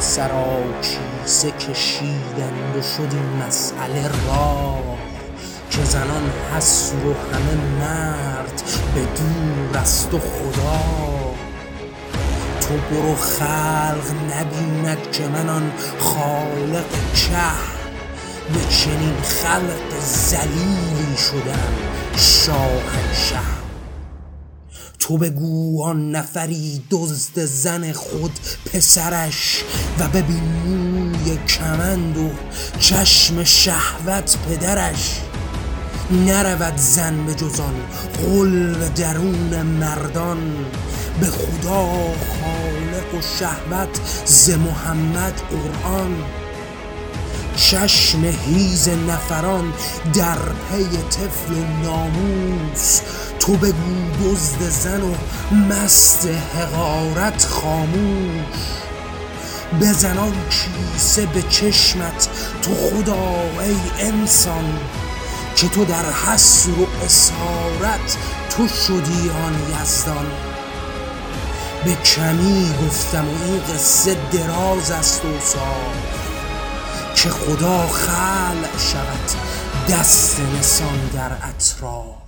سرا کیسه کشیدند و شد این مسئله را که زنان هست و همه مرد به دور است و خدا. تو برو خلق نبیند که من آن خالق چه. به چنین خلق زلیلی شدم شاهنشه تو بگو آن نفری دزد زن خود پسرش و ببین موی کمند و چشم شهوت پدرش. نرود زن به جز آن قلب درون مردان. به خدا خالق و شهوت ز محمد قرآن. چشم هیز نفران در پی طفل ناموس تو بگو دزد زن و مست حقارت خاموش. بزن آن کیسه به چشمت تو خدا ای انسان که تو در حسر و اسارت تو شدی آن یزدان. به کمی گفتم و این قصه دراز است و که خدا خلق شود دست نسان در اطراف.